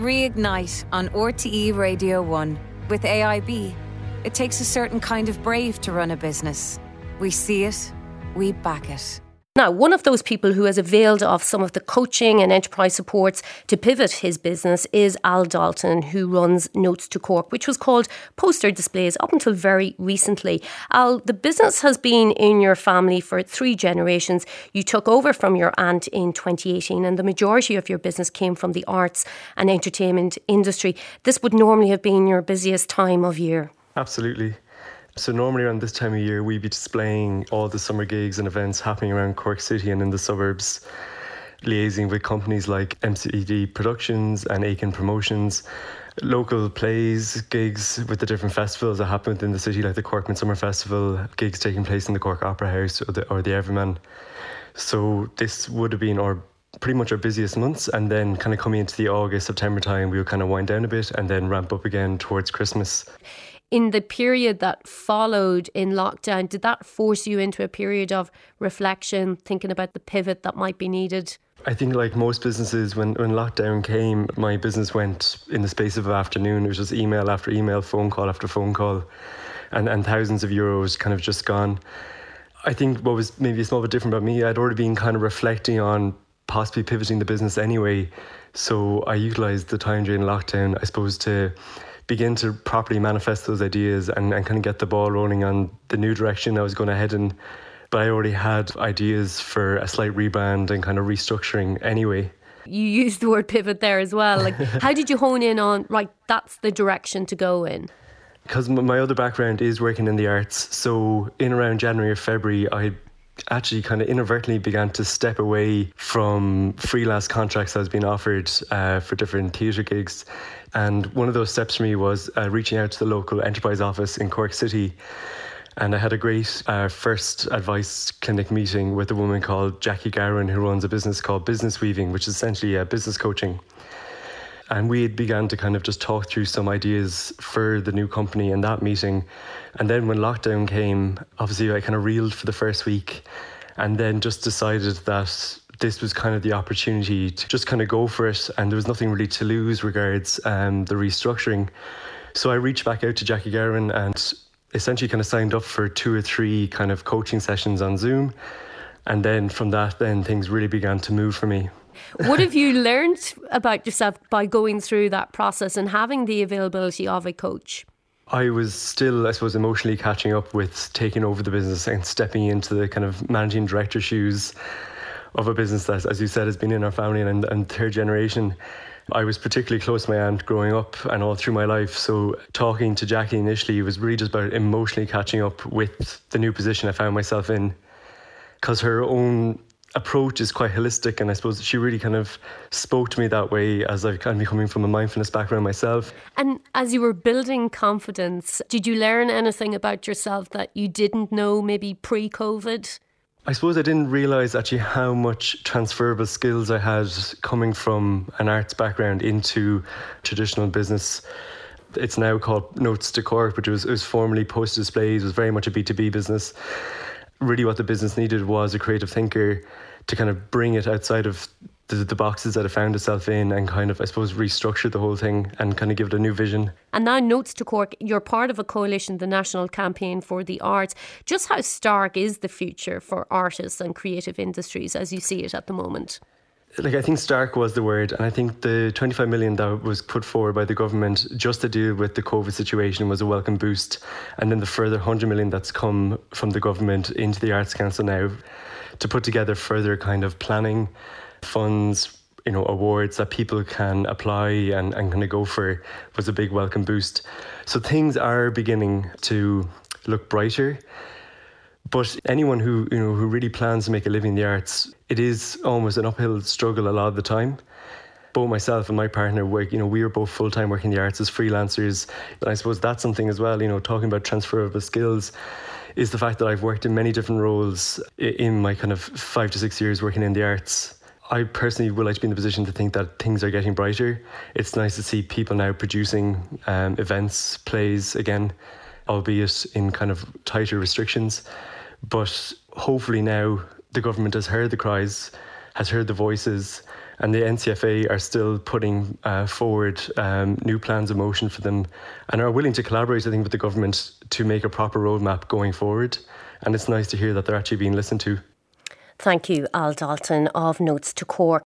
Reignite on RTE Radio 1 with AIB. It takes a certain kind of brave to run a business. We see it, we back it. Now, one of those people who has availed of some of the coaching and enterprise supports to pivot his business is Al Dalton, who runs Notes to Cork, which was called Poster Displays up until very recently. Al, the business has been in your family for three generations. You took over from your aunt in 2018, and the majority of your business came from the arts and entertainment industry. This would normally have been your busiest time of year. Absolutely. So normally around this time of year, we'd be displaying all the summer gigs and events happening around Cork City and in the suburbs, liaising with companies like MCD Productions and Aiken Promotions, local plays, gigs with the different festivals that happen within the city, like the Cork Midsummer Festival, gigs taking place in the Cork Opera House or the, or the Everyman. So this would have been our pretty much our busiest months and then kind of coming into the August, September time, we would kind of wind down a bit and then ramp up again towards Christmas in the period that followed in lockdown, did that force you into a period of reflection, thinking about the pivot that might be needed? I think, like most businesses, when, when lockdown came, my business went in the space of an afternoon. It was just email after email, phone call after phone call, and, and thousands of euros kind of just gone. I think what was maybe a small bit different about me, I'd already been kind of reflecting on possibly pivoting the business anyway. So I utilized the time during lockdown, I suppose, to begin to properly manifest those ideas and, and kind of get the ball rolling on the new direction I was going to head in. But I already had ideas for a slight rebrand and kind of restructuring anyway. You used the word pivot there as well. Like, how did you hone in on, right, that's the direction to go in? Because my other background is working in the arts. So, in around January or February, I actually kind of inadvertently began to step away from freelance contracts I was being offered uh, for different theatre gigs. And one of those steps for me was uh, reaching out to the local enterprise office in Cork City. And I had a great uh, first advice clinic meeting with a woman called Jackie Gowan, who runs a business called Business Weaving, which is essentially a business coaching. And we had begun to kind of just talk through some ideas for the new company in that meeting. And then when lockdown came, obviously I kind of reeled for the first week and then just decided that this was kind of the opportunity to just kind of go for it. And there was nothing really to lose regards um, the restructuring. So I reached back out to Jackie Gowan and essentially kind of signed up for two or three kind of coaching sessions on Zoom. And then from that, then things really began to move for me what have you learned about yourself by going through that process and having the availability of a coach? I was still, I suppose, emotionally catching up with taking over the business and stepping into the kind of managing director shoes of a business that, as you said, has been in our family and, and third generation. I was particularly close to my aunt growing up and all through my life. So talking to Jackie initially was really just about emotionally catching up with the new position I found myself in. Because her own approach is quite holistic and I suppose she really kind of spoke to me that way as I've kind of coming from a mindfulness background myself. And as you were building confidence, did you learn anything about yourself that you didn't know maybe pre-COVID? I suppose I didn't realise actually how much transferable skills I had coming from an arts background into traditional business. It's now called Notes to Cork, but it was, it was formerly Post Displays, it was very much a B2B business really what the business needed was a creative thinker to kind of bring it outside of the, the, boxes that it found itself in and kind of, I suppose, restructure the whole thing and kind of give it a new vision. And now, Notes to Cork, you're part of a coalition, the National Campaign for the Arts. Just how stark is the future for artists and creative industries as you see it at the moment? Like I think stark was the word, and I think the 25 million that was put forward by the government just to deal with the COVID situation was a welcome boost, and then the further 100 million that's come from the government into the Arts Council now to put together further kind of planning funds, you know, awards that people can apply and, and kind of go for was a big welcome boost. So things are beginning to look brighter. But anyone who you know who really plans to make a living in the arts, it is almost an uphill struggle a lot of the time. Both myself and my partner work, you know, we are both full time working in the arts as freelancers. And I suppose that's something as well, you know, talking about transferable skills is the fact that I've worked in many different roles in my kind of five to six years working in the arts. I personally would like to be in the position to think that things are getting brighter. It's nice to see people now producing um, events, plays again, albeit in kind of tighter restrictions. But hopefully now the government has heard the cries, has heard the voices, and the NCFA are still putting uh, forward um, new plans of motion for them and are willing to collaborate, I think, with the government to make a proper roadmap going forward. And it's nice to hear that they're actually being listened to. Thank you, Al Dalton of Notes to Cork.